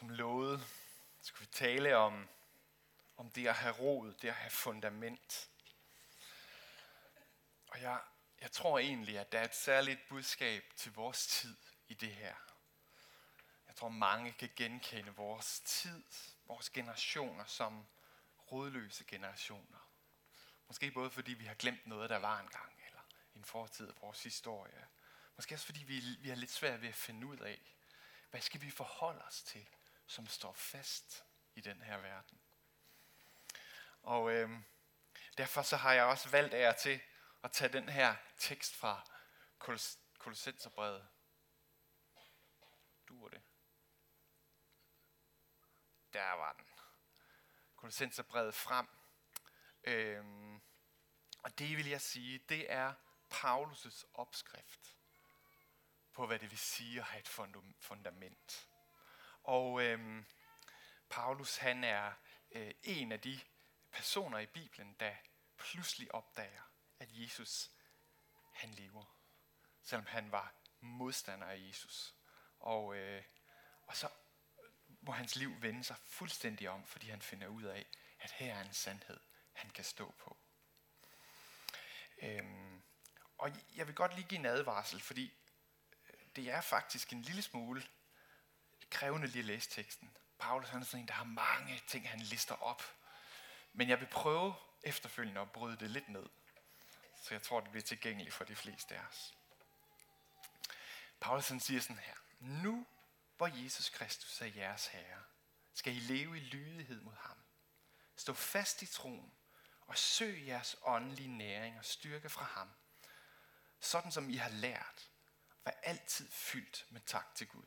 Som lovet, skal vi tale om, om det at have rod, det at have fundament. Og jeg, jeg tror egentlig, at der er et særligt budskab til vores tid i det her. Jeg tror, mange kan genkende vores tid, vores generationer som rodløse generationer. Måske både fordi vi har glemt noget, der var engang, eller en fortid af vores historie. Måske også fordi vi, vi har lidt svært ved at finde ud af, hvad skal vi forholde os til, som står fast i den her verden. Og øh, derfor så har jeg også valgt af til at tage den her tekst fra Kolossenserbrevet. Du det. Der var den. Kolossenserbrevet frem. Øhm, og det vil jeg sige, det er Paulus' opskrift på, hvad det vil sige at have et fundament. Og øhm, Paulus, han er øh, en af de personer i Bibelen, der pludselig opdager, at Jesus, han lever. Selvom han var modstander af Jesus. Og, øh, og så må hans liv vende sig fuldstændig om, fordi han finder ud af, at her er en sandhed, han kan stå på. Øhm, og jeg vil godt lige give en advarsel, fordi øh, det er faktisk en lille smule krævende lige at læse teksten. Paulus han er sådan en, der har mange ting, han lister op. Men jeg vil prøve efterfølgende at bryde det lidt ned. Så jeg tror, det bliver tilgængeligt for de fleste af os. Paulus han siger sådan her. Nu hvor Jesus Kristus er jeres Herre, skal I leve i lydighed mod ham. Stå fast i troen og søg jeres åndelige næring og styrke fra ham, sådan som I har lært, vær altid fyldt med tak til Gud.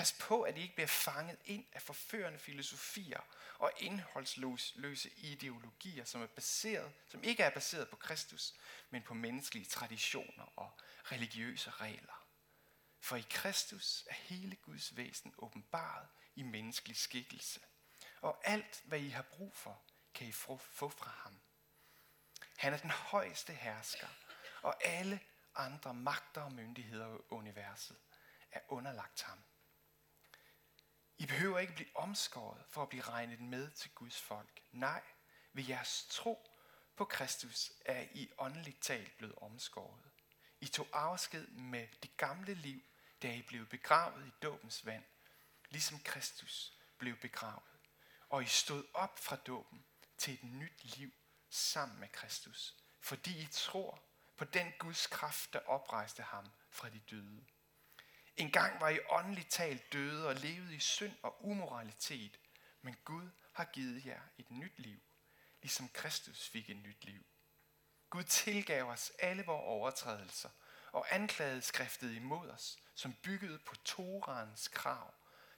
Pas på, at I ikke bliver fanget ind af forførende filosofier og indholdsløse ideologier, som, er baseret, som ikke er baseret på Kristus, men på menneskelige traditioner og religiøse regler. For i Kristus er hele Guds væsen åbenbaret i menneskelig skikkelse. Og alt, hvad I har brug for, kan I få fra ham. Han er den højeste hersker, og alle andre magter og myndigheder i universet er underlagt ham. I behøver ikke blive omskåret for at blive regnet med til Guds folk. Nej, ved jeres tro på Kristus er I åndeligt talt blevet omskåret. I tog afsked med det gamle liv, da I blev begravet i dåbens vand, ligesom Kristus blev begravet. Og I stod op fra dåben til et nyt liv sammen med Kristus, fordi I tror på den Guds kraft, der oprejste ham fra de døde. Engang var I åndeligt talt døde og levede i synd og umoralitet, men Gud har givet jer et nyt liv, ligesom Kristus fik et nyt liv. Gud tilgav os alle vores overtrædelser og anklagede skriftet imod os, som byggede på Torans krav.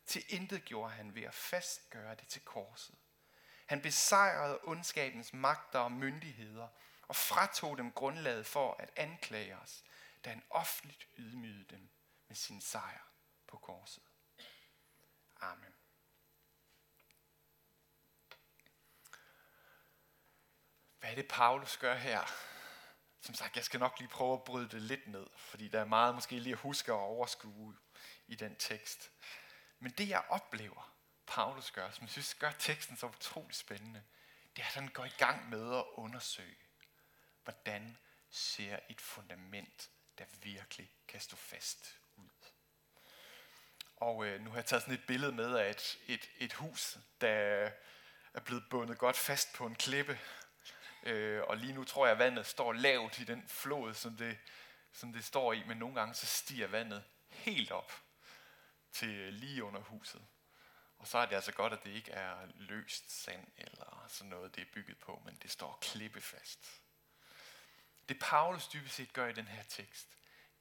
Til intet gjorde han ved at fastgøre det til korset. Han besejrede ondskabens magter og myndigheder og fratog dem grundlaget for at anklage os, da han offentligt ydmygede dem med sin sejr på korset. Amen. Hvad er det, Paulus gør her? Som sagt, jeg skal nok lige prøve at bryde det lidt ned, fordi der er meget måske lige at huske og overskue i den tekst. Men det jeg oplever, Paulus gør, som jeg synes gør teksten så utrolig spændende, det er, at han går i gang med at undersøge, hvordan ser et fundament, der virkelig kan stå fast. Og øh, nu har jeg taget sådan et billede med af et, et, et hus, der er blevet bundet godt fast på en klippe, Øh, og lige nu tror jeg, at vandet står lavt i den flod, som det, som det står i, men nogle gange så stiger vandet helt op til øh, lige under huset. Og så er det altså godt, at det ikke er løst sand eller sådan noget, det er bygget på, men det står klippefast. Det Paulus dybest set gør i den her tekst,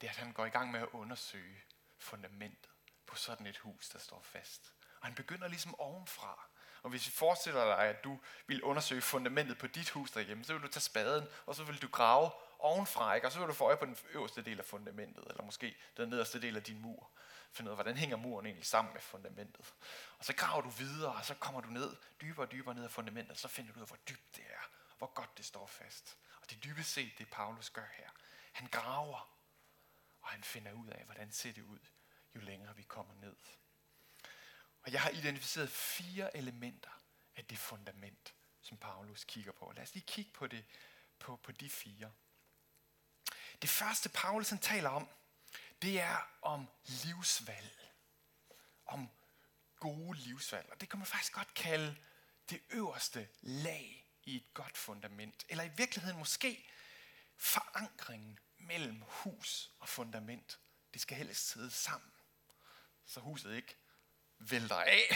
det er, at han går i gang med at undersøge fundamentet på sådan et hus, der står fast. Og han begynder ligesom ovenfra. Og hvis vi forestiller dig, at du vil undersøge fundamentet på dit hus derhjemme, så vil du tage spaden, og så vil du grave ovenfra, ikke? og så vil du få øje på den øverste del af fundamentet, eller måske den nederste del af din mur. Finde ud af, hvordan hænger muren egentlig sammen med fundamentet. Og så graver du videre, og så kommer du ned, dybere og dybere ned af fundamentet, og så finder du ud af, hvor dybt det er, hvor godt det står fast. Og det er dybest set det, Paulus gør her. Han graver, og han finder ud af, hvordan ser det ud, jo længere vi kommer ned. Og jeg har identificeret fire elementer af det fundament, som Paulus kigger på. Lad os lige kigge på, det, på, på de fire. Det første, Paulus han taler om, det er om livsvalg. Om gode livsvalg. Og det kan man faktisk godt kalde det øverste lag i et godt fundament. Eller i virkeligheden måske forankringen mellem hus og fundament. Det skal helst sidde sammen, så huset ikke vælter af.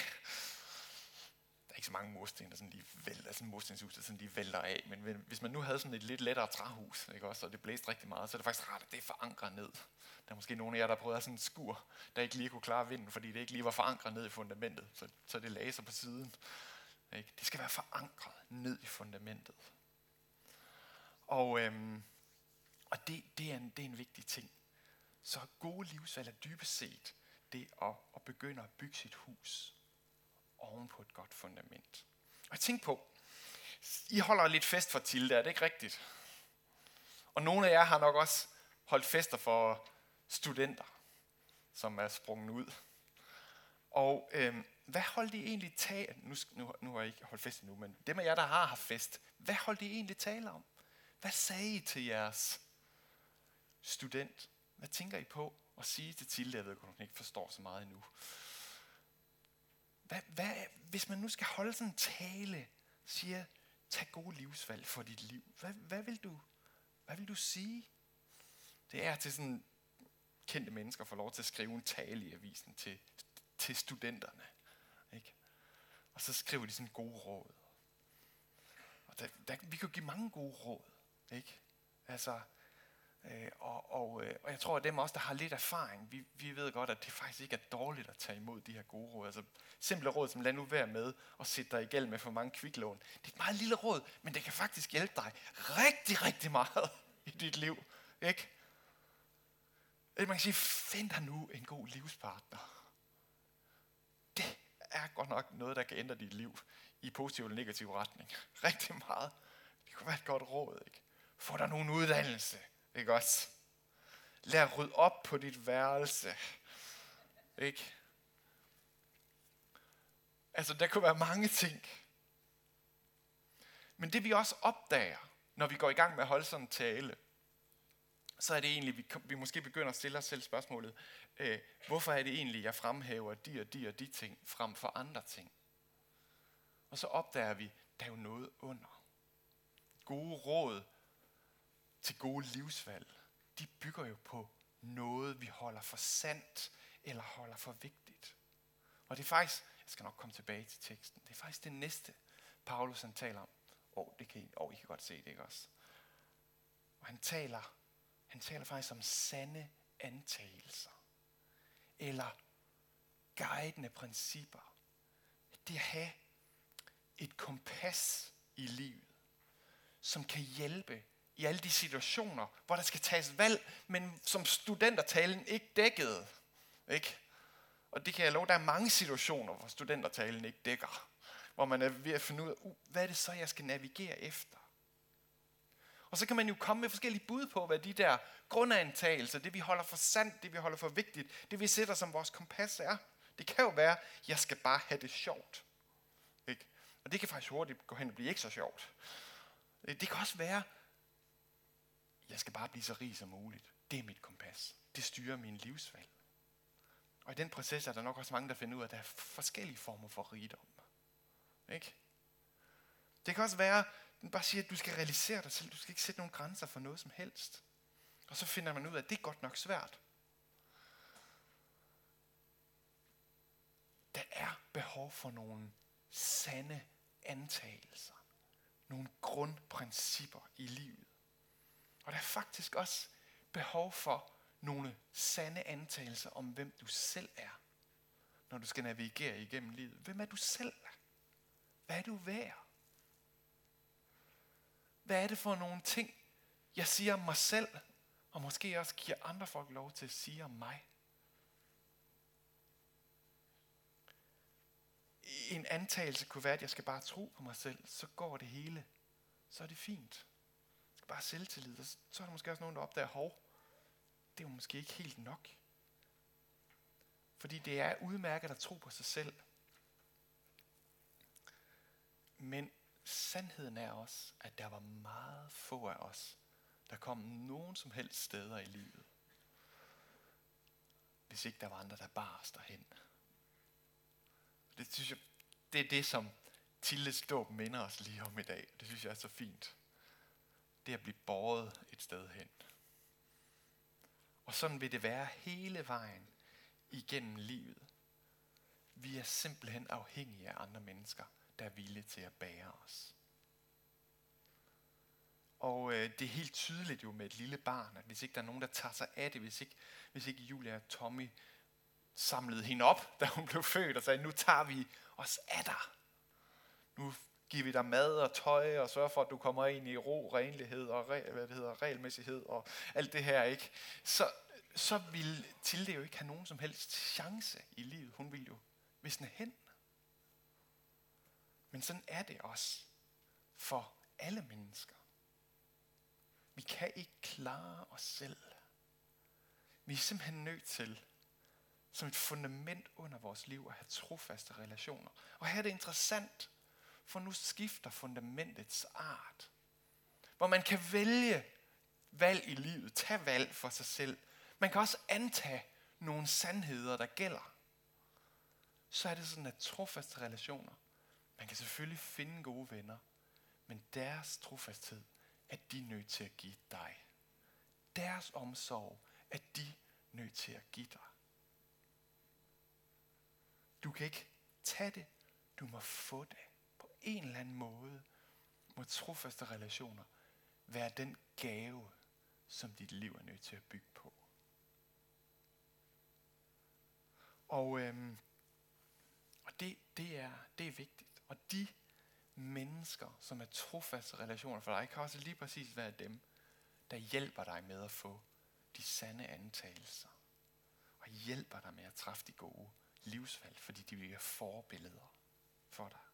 Der er ikke så mange mursten, der sådan lige vælter, altså sådan murstenshus, der sådan lige vælter af. Men hvis man nu havde sådan et lidt lettere træhus, ikke også, og det blæste rigtig meget, så er det faktisk rart, at det er forankret ned. Der er måske nogle af jer, der prøvede sådan en skur, der ikke lige kunne klare vinden, fordi det ikke lige var forankret ned i fundamentet. Så, så det lagde sig på siden. Ikke? Det skal være forankret ned i fundamentet. Og, øhm, og det, det, er en, det er en vigtig ting. Så gode livsvalg er dybest set det at, at begynde at bygge sit hus oven på et godt fundament. Og tænk på, I holder lidt fest for Tilde, er det ikke rigtigt? Og nogle af jer har nok også holdt fester for studenter, som er sprunget ud. Og øhm, hvad holdt I egentlig tale? Nu, nu, nu har jeg ikke holdt fest endnu, men dem af jer, der har haft fest, hvad holdt I egentlig tale om? Hvad sagde I til jeres student? Hvad tænker I på at sige til Tilde? Jeg ved godt, hun ikke forstår så meget endnu. Hvad, hvad, hvis man nu skal holde sådan en tale, siger, tag gode livsvalg for dit liv. Hvad, hvad, vil du, hvad vil du sige? Det er til sådan kendte mennesker får lov til at skrive en tale i avisen til, til studenterne. Ikke? Og så skriver de sådan gode råd. Og der, der, vi kan give mange gode råd. Ikke? Altså, øh, og, og, øh, og jeg tror, at dem også, der har lidt erfaring, vi, vi ved godt, at det faktisk ikke er dårligt at tage imod de her gode råd. Altså simple råd, som lad nu være med og sætte dig i gæld med for mange kviklån. Det er et meget lille råd, men det kan faktisk hjælpe dig rigtig, rigtig meget i dit liv. Ikke? Øh, man kan sige, find dig nu en god livspartner. Det er godt nok noget, der kan ændre dit liv i positiv eller negativ retning. Rigtig meget. Det kunne være et godt råd, ikke? Få dig nogen uddannelse, ikke også? Lær at rydde op på dit værelse, ikke? Altså, der kunne være mange ting. Men det vi også opdager, når vi går i gang med at holde sådan en tale, så er det egentlig, vi, vi måske begynder at stille os selv spørgsmålet, øh, hvorfor er det egentlig, jeg fremhæver de og de og de ting frem for andre ting? Og så opdager vi, der er jo noget under. Gode råd til gode livsvalg, de bygger jo på noget, vi holder for sandt eller holder for vigtigt. Og det er faktisk, jeg skal nok komme tilbage til teksten, det er faktisk det næste, Paulus han taler om. Åh, oh, det kan I, oh, I kan godt se det, ikke også? Og han taler han taler faktisk om sande antagelser. Eller guidende principper. Det at have et kompas i livet, som kan hjælpe i alle de situationer, hvor der skal tages valg, men som studentertalen ikke dækkede. Ikke? Og det kan jeg love, der er mange situationer, hvor studentertalen ikke dækker. Hvor man er ved at finde ud af, uh, hvad er det så, jeg skal navigere efter? Og så kan man jo komme med forskellige bud på, hvad de der grundantagelser, det vi holder for sandt, det vi holder for vigtigt, det vi sætter som vores kompas er. Det kan jo være, jeg skal bare have det sjovt. Ikke? Og det kan faktisk hurtigt gå hen og blive ikke så sjovt. Øh, det kan også være, jeg skal bare blive så rig som muligt. Det er mit kompas. Det styrer min livsvalg. Og i den proces er der nok også mange, der finder ud af, at der er forskellige former for rigdom. Ikke? Det kan også være, den bare siger, at du skal realisere dig selv. Du skal ikke sætte nogen grænser for noget som helst. Og så finder man ud af, at det er godt nok svært. Der er behov for nogle sande antagelser. Nogle grundprincipper i livet. Og der er faktisk også behov for nogle sande antagelser om, hvem du selv er, når du skal navigere igennem livet. Hvem er du selv? Hvad er du værd? Hvad er det for nogle ting, jeg siger om mig selv, og måske også giver andre folk lov til at sige om mig? En antagelse kunne være, at jeg skal bare tro på mig selv, så går det hele. Så er det fint. Bare selvtillid. Og så er der måske også nogen, der opdager, hov, det er jo måske ikke helt nok. Fordi det er udmærket at tro på sig selv, Men sandheden er også, at der var meget få af os, der kom nogen som helst steder i livet, hvis ikke der var andre, der bar os derhen. Det synes jeg, det er det, som Tilles dåb minder os lige om i dag. Det synes jeg er så fint. Det at blive båret et sted hen. Og sådan vil det være hele vejen igennem livet. Vi er simpelthen afhængige af andre mennesker, der er villige til at bære os. Og øh, det er helt tydeligt jo med et lille barn, at hvis ikke der er nogen, der tager sig af det, hvis ikke, hvis ikke Julia og Tommy samlede hende op, da hun blev født, og sagde, nu tager vi os af dig. Nu giver vi dig mad og tøj, og sørger for, at du kommer ind i ro, renlighed og re, hvad det hedder, regelmæssighed og alt det her, ikke? Så, så ville Tilde jo ikke have nogen som helst chance i livet. Hun ville jo visne hen. Men sådan er det også for alle mennesker. Vi kan ikke klare os selv. Vi er simpelthen nødt til, som et fundament under vores liv, at have trofaste relationer. Og her er det interessant, for nu skifter fundamentets art. Hvor man kan vælge valg i livet, tage valg for sig selv. Man kan også antage nogle sandheder, der gælder. Så er det sådan, at trofaste relationer, man kan selvfølgelig finde gode venner, men deres trofasthed er de nødt til at give dig. Deres omsorg er de nødt til at give dig. Du kan ikke tage det, du må få det. En eller anden måde må trofaste relationer være den gave, som dit liv er nødt til at bygge på. Og, øhm, og det, det, er, det er vigtigt. Og de mennesker, som er trofaste relationer for dig, kan også lige præcis være dem, der hjælper dig med at få de sande antagelser. Og hjælper dig med at træffe de gode livsvalg, fordi de bliver forbilleder for dig.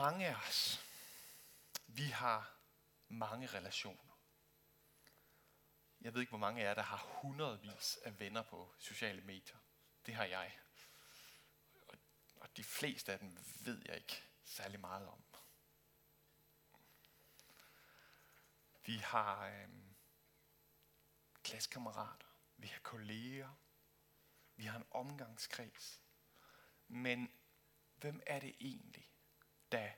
Mange af os, vi har mange relationer. Jeg ved ikke, hvor mange af jer, der har hundredvis af venner på sociale medier. Det har jeg. Og de fleste af dem ved jeg ikke særlig meget om. Vi har øh, klassekammerater, vi har kolleger, vi har en omgangskreds. Men hvem er det egentlig, der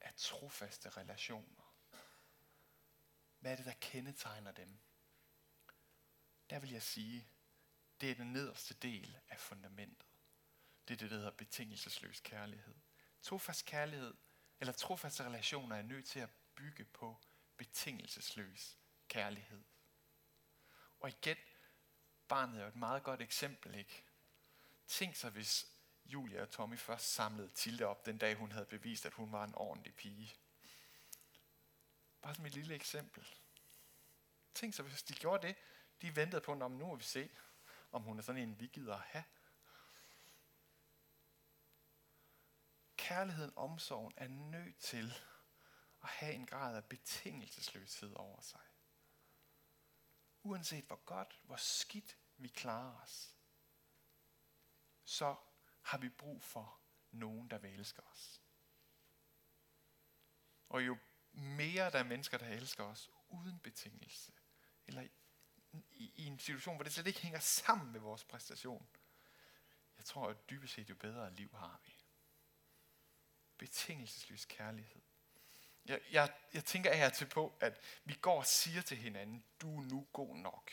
er trofaste relationer? Hvad er det, der kendetegner dem? Der vil jeg sige, det er den nederste del af fundamentet. Det er det, der hedder betingelsesløs kærlighed. Trofast kærlighed, eller trofaste relationer er nødt til at bygge på betingelsesløs kærlighed. Og igen, barnet er jo et meget godt eksempel, ikke? Tænk sig, hvis Julia og Tommy først samlede Tilde op den dag, hun havde bevist, at hun var en ordentlig pige. Bare som et lille eksempel. Tænk så, hvis de gjorde det. De ventede på, om nu må vi se, om hun er sådan en, vi gider at have. kærligheden, omsorgen er nødt til at have en grad af betingelsesløshed over sig. Uanset hvor godt, hvor skidt vi klarer os, så har vi brug for nogen, der vil elske os. Og jo mere der er mennesker, der elsker os uden betingelse, eller i, i en situation, hvor det slet ikke hænger sammen med vores præstation, jeg tror, at dybest set jo bedre liv har vi betingelsesløs kærlighed. Jeg, jeg, jeg tænker her til på, at vi går og siger til hinanden, du er nu god nok.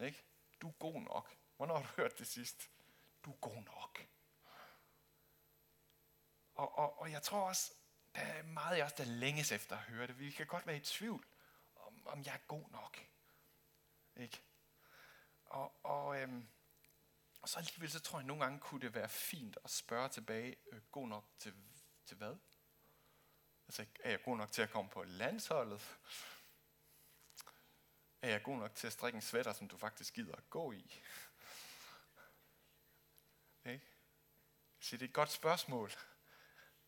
Ikke? Du er god nok. Hvornår har du hørt det sidst? Du er god nok. Og, og, og jeg tror også, der er meget af os, der længes efter at høre det. Vi kan godt være i tvivl, om, om jeg er god nok. Ikke? Og, og øhm, og så alligevel, så tror jeg, at nogle gange kunne det være fint at spørge tilbage, øh, god nok til, til hvad? Altså, er jeg god nok til at komme på landsholdet? Er jeg god nok til at strikke en sweater, som du faktisk gider at gå i? Okay? Så det er et godt spørgsmål.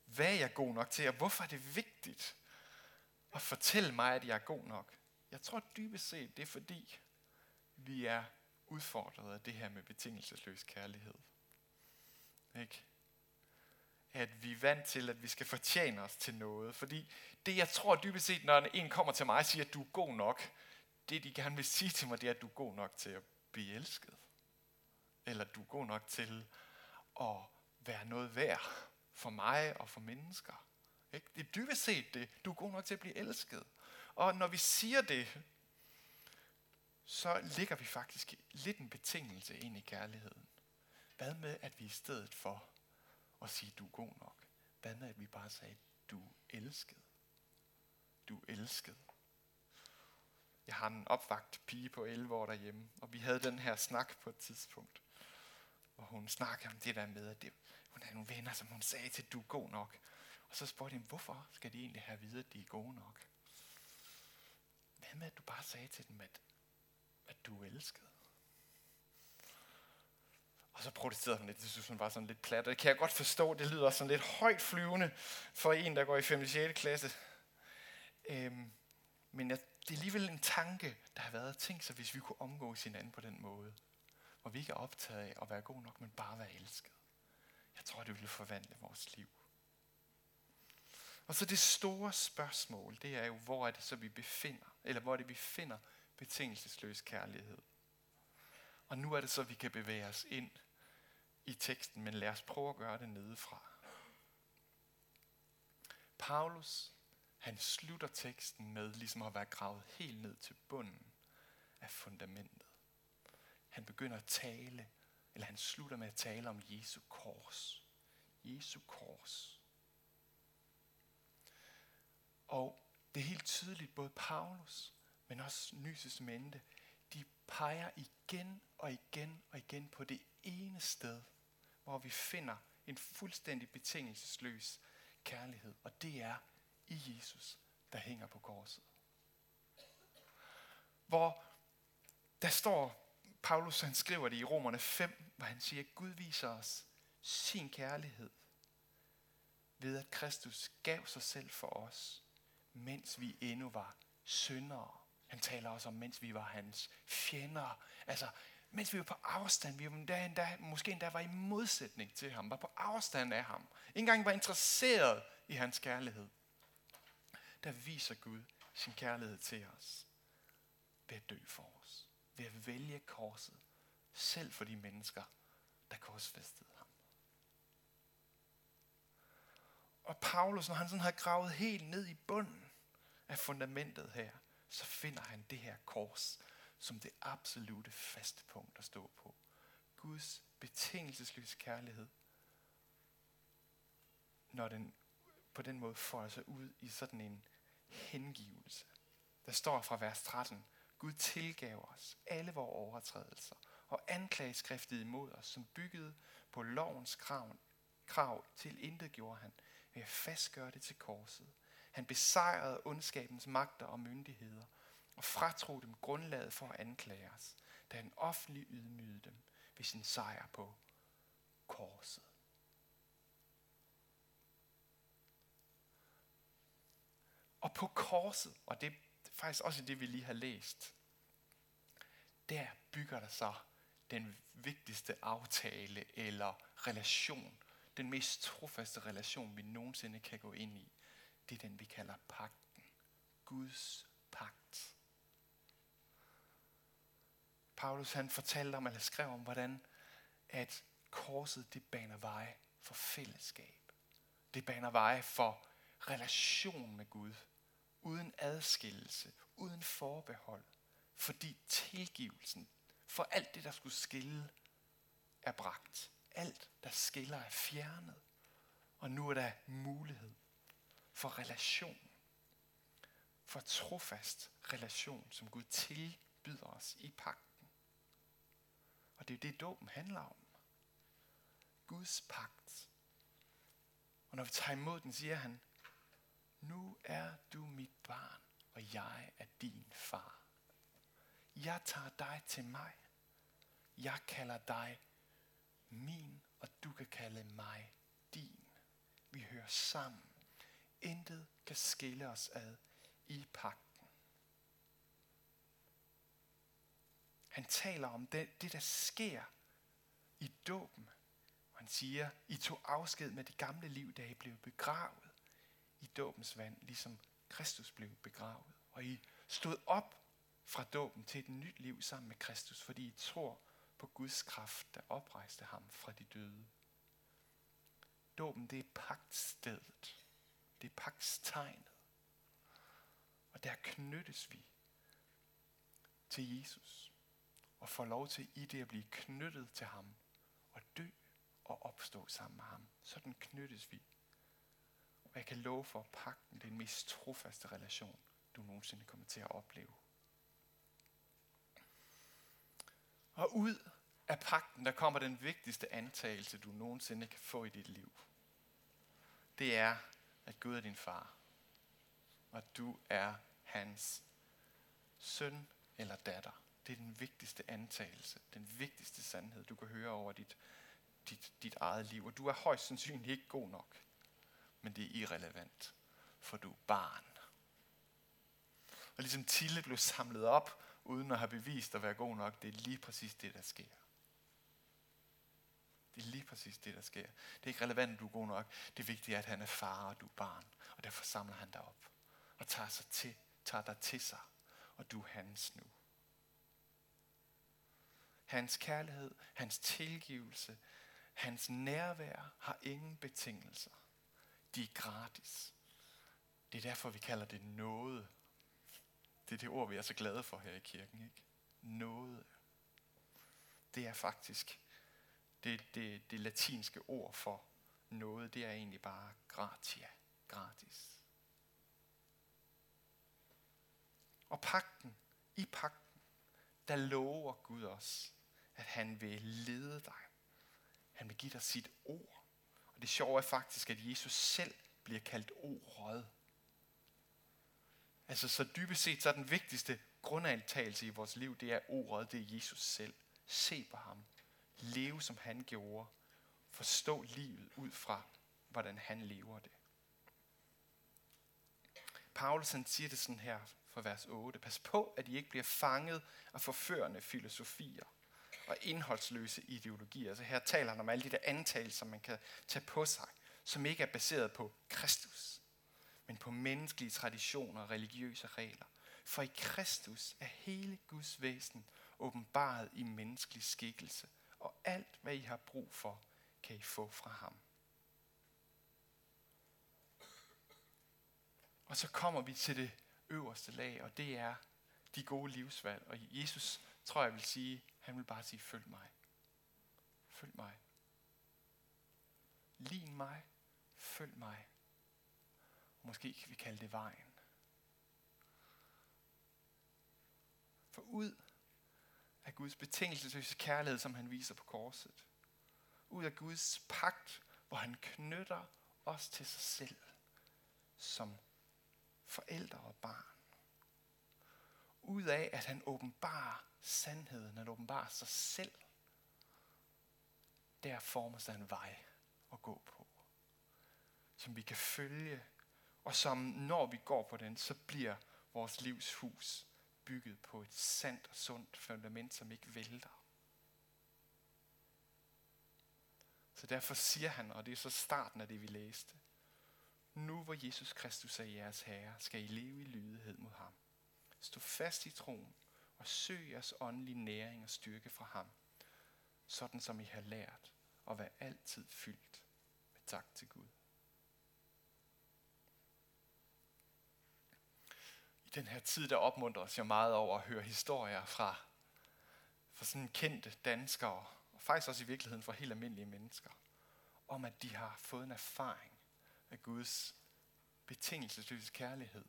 Hvad er jeg god nok til, og hvorfor er det vigtigt at fortælle mig, at jeg er god nok? Jeg tror dybest set, det er fordi, vi er udfordret af det her med betingelsesløs kærlighed. Ikke? At vi er vant til, at vi skal fortjene os til noget. Fordi det, jeg tror dybest set, når en kommer til mig og siger, at du er god nok, det de gerne vil sige til mig, det er, at du er god nok til at blive elsket. Eller du er god nok til at være noget værd for mig og for mennesker. Ikke? Det er dybest set det. Du er god nok til at blive elsket. Og når vi siger det, så ligger vi faktisk lidt en betingelse ind i kærligheden. Hvad med, at vi i stedet for at sige, du er god nok, hvad med, at vi bare sagde, du er elsket? Du er elsket. Jeg har en opvagt pige på 11 år derhjemme, og vi havde den her snak på et tidspunkt, hvor hun snakkede om det der med, at det, hun havde nogle venner, som hun sagde til, du er god nok. Og så spurgte jeg, hvorfor skal de egentlig have at vide, at de er gode nok? Hvad med, at du bare sagde til dem, at, at du elskede? Og så protesterede hun lidt, det synes hun var sådan lidt plat. Og det kan jeg godt forstå, det lyder sådan lidt højt flyvende for en, der går i 5. og 6. klasse. Øhm, men jeg, det er alligevel en tanke, der har været Tænk så, hvis vi kunne omgås hinanden på den måde. Hvor vi ikke er optaget af at være god nok, men bare være elsket. Jeg tror, det ville forvandle vores liv. Og så det store spørgsmål, det er jo, hvor er det så, vi befinder, eller hvor er det, vi finder betingelsesløs kærlighed. Og nu er det så, vi kan bevæge os ind i teksten, men lad os prøve at gøre det nedefra. Paulus, han slutter teksten med ligesom at være gravet helt ned til bunden af fundamentet. Han begynder at tale, eller han slutter med at tale om Jesu kors. Jesu kors. Og det er helt tydeligt, både Paulus, men også Nysesmente, de peger igen og igen og igen på det ene sted, hvor vi finder en fuldstændig betingelsesløs kærlighed. Og det er i Jesus, der hænger på korset. Hvor der står, Paulus han skriver det i Romerne 5, hvor han siger, at Gud viser os sin kærlighed ved at Kristus gav sig selv for os, mens vi endnu var syndere. Han taler også om, mens vi var hans fjender. Altså, mens vi var på afstand, vi var endda, endda, måske endda var i modsætning til ham, var på afstand af ham, ikke engang var interesseret i hans kærlighed, der viser Gud sin kærlighed til os ved at dø for os, ved at vælge korset, selv for de mennesker, der korsfæstede ham. Og Paulus, når han sådan har gravet helt ned i bunden af fundamentet her, så finder han det her kors som det absolute faste punkt at stå på. Guds betingelsesløse kærlighed, når den på den måde får sig ud i sådan en hengivelse. Der står fra vers 13, Gud tilgav os alle vores overtrædelser og anklageskriftet imod os, som byggede på lovens krav, krav til intet gjorde han, ved at fastgøre det til korset. Han besejrede ondskabens magter og myndigheder og fratro dem grundlaget for at anklage os, da han offentlig ydmygede dem ved sin sejr på korset. Og på korset, og det faktisk også det, vi lige har læst, der bygger der så den vigtigste aftale eller relation, den mest trofaste relation, vi nogensinde kan gå ind i. Det er den, vi kalder pagten. Guds pagt. Paulus han fortalte om, eller skrev om, hvordan at korset det baner veje for fællesskab. Det baner veje for relation med Gud, uden adskillelse, uden forbehold, fordi tilgivelsen for alt det, der skulle skille, er bragt. Alt, der skiller, er fjernet. Og nu er der mulighed for relation. For trofast relation, som Gud tilbyder os i pakten. Og det er det, dåben handler om. Guds pagt. Og når vi tager imod den, siger han, nu er du mit barn, og jeg er din far. Jeg tager dig til mig. Jeg kalder dig min, og du kan kalde mig din. Vi hører sammen. Intet kan skille os ad i pagt. Han taler om det, det der sker i dåben. Og Han siger, I tog afsked med det gamle liv, da I blev begravet i dåbens vand, ligesom Kristus blev begravet. Og I stod op fra dåben til et nyt liv sammen med Kristus, fordi I tror på Guds kraft, der oprejste ham fra de døde. Dåben, det er pagtstedet. Det er pagtstegnet. Og der knyttes vi til Jesus og får lov til i det at blive knyttet til ham og dø og opstå sammen med ham. Sådan knyttes vi. Og jeg kan love for, at pakten det er den mest trofaste relation, du nogensinde kommer til at opleve. Og ud af pakten, der kommer den vigtigste antagelse, du nogensinde kan få i dit liv. Det er, at Gud er din far, og du er hans søn eller datter. Det er den vigtigste antagelse, den vigtigste sandhed, du kan høre over dit, dit, dit eget liv. Og du er højst sandsynligt ikke god nok, men det er irrelevant, for du er barn. Og ligesom Tille blev samlet op, uden at have bevist at være god nok, det er lige præcis det, der sker. Det er lige præcis det, der sker. Det er ikke relevant, at du er god nok. Det vigtige er at han er far, og du er barn. Og derfor samler han dig op. Og tager, sig til, tager dig til sig. Og du er hans nu. Hans kærlighed, hans tilgivelse, hans nærvær har ingen betingelser. De er gratis. Det er derfor, vi kalder det noget. Det er det ord, vi er så glade for her i kirken. Ikke? Noget. Det er faktisk det, det, det latinske ord for noget. Det er egentlig bare gratia. Gratis. Og pakten, i pakten, der lover Gud os, at han vil lede dig. Han vil give dig sit ord. Og det sjove er faktisk, at Jesus selv bliver kaldt ordet. Altså så dybest set, så er den vigtigste grundantagelse i vores liv, det er ordet, det er Jesus selv. Se på ham. Leve som han gjorde. Forstå livet ud fra, hvordan han lever det. Paulus han siger det sådan her fra vers 8. Pas på, at I ikke bliver fanget af forførende filosofier og indholdsløse ideologier. Så her taler han om alle de der antagelser, man kan tage på sig, som ikke er baseret på Kristus, men på menneskelige traditioner og religiøse regler. For i Kristus er hele Guds væsen åbenbaret i menneskelig skikkelse, og alt, hvad I har brug for, kan I få fra ham. Og så kommer vi til det øverste lag, og det er de gode livsvalg. Og Jesus, tror jeg, vil sige, han vil bare sige, følg mig. Følg mig. Lign mig. Følg mig. Måske kan vi kalde det vejen. For ud af Guds betingelsesløse kærlighed, som han viser på korset. Ud af Guds pagt, hvor han knytter os til sig selv som forældre og barn. Ud af, at han åbenbarer sandheden, at åbenbare sig selv. Der former sig en vej at gå på, som vi kan følge, og som når vi går på den, så bliver vores livs hus bygget på et sandt og sundt fundament, som ikke vælter. Så derfor siger han, og det er så starten af det, vi læste, nu hvor Jesus Kristus er jeres Herre, skal I leve i lydighed mod ham. Stå fast i troen og søg jeres åndelige næring og styrke fra ham, sådan som I har lært, og vær altid fyldt med tak til Gud. I den her tid, der opmuntres jeg meget over at høre historier fra, fra sådan kendte danskere, og faktisk også i virkeligheden fra helt almindelige mennesker, om at de har fået en erfaring af Guds betingelsesløse kærlighed.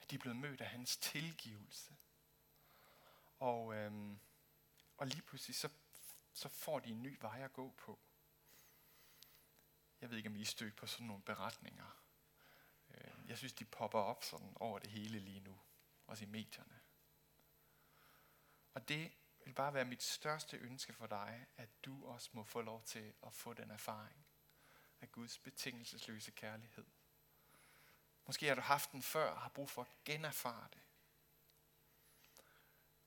At de er blevet mødt af hans tilgivelse. Og, øhm, og lige pludselig så, så får de en ny vej at gå på. Jeg ved ikke, om I er stødt på sådan nogle beretninger øhm, jeg synes, de popper op sådan over det hele lige nu. Også i medierne. Og det vil bare være mit største ønske for dig, at du også må få lov til at få den erfaring af Guds betingelsesløse kærlighed. Måske har du haft den før og har brug for at generfare det.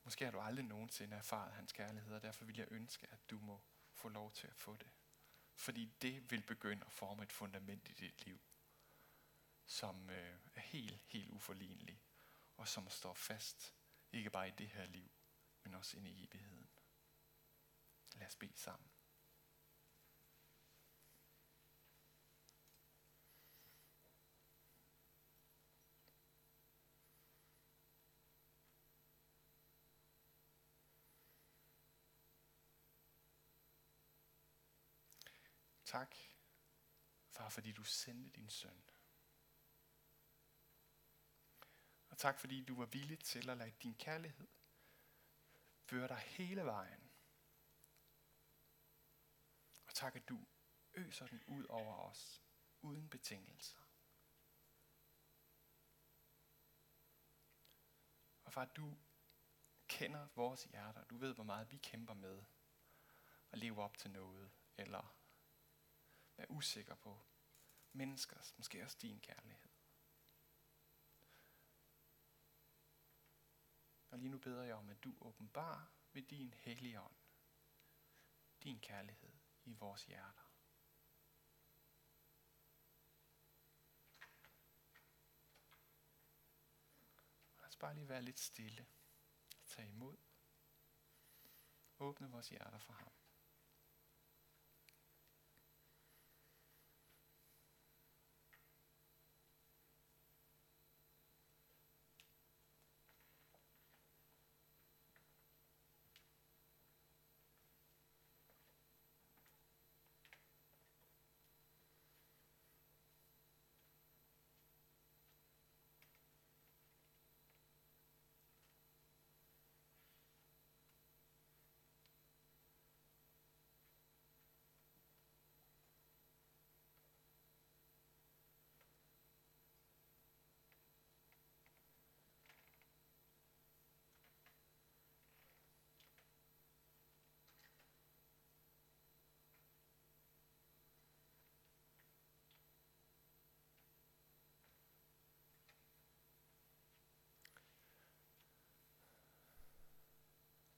Måske har du aldrig nogensinde erfaret hans kærlighed, og derfor vil jeg ønske, at du må få lov til at få det. Fordi det vil begynde at forme et fundament i dit liv, som øh, er helt, helt uforlignelig, og som står fast, ikke bare i det her liv, men også ind i evigheden. Lad os bede sammen. Tak, far, fordi du sendte din søn. Og tak, fordi du var villig til at lade din kærlighed føre dig hele vejen. Og tak, at du øser den ud over os, uden betingelser. Og far, du kender vores hjerter. Du ved, hvor meget vi kæmper med at leve op til noget, eller være usikker på menneskers, måske også din kærlighed. Og lige nu beder jeg om, at du åbenbar ved din hellige ånd, din kærlighed i vores hjerter. Lad os bare lige være lidt stille. Tag imod. Åbne vores hjerter for ham.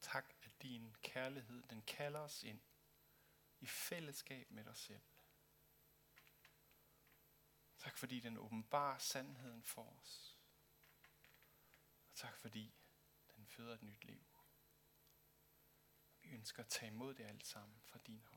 Tak, at din kærlighed, den kalder os ind i fællesskab med dig selv. Tak fordi den åbenbarer sandheden for os. Og tak fordi den føder et nyt liv. Vi ønsker at tage imod det alt sammen fra din hånd.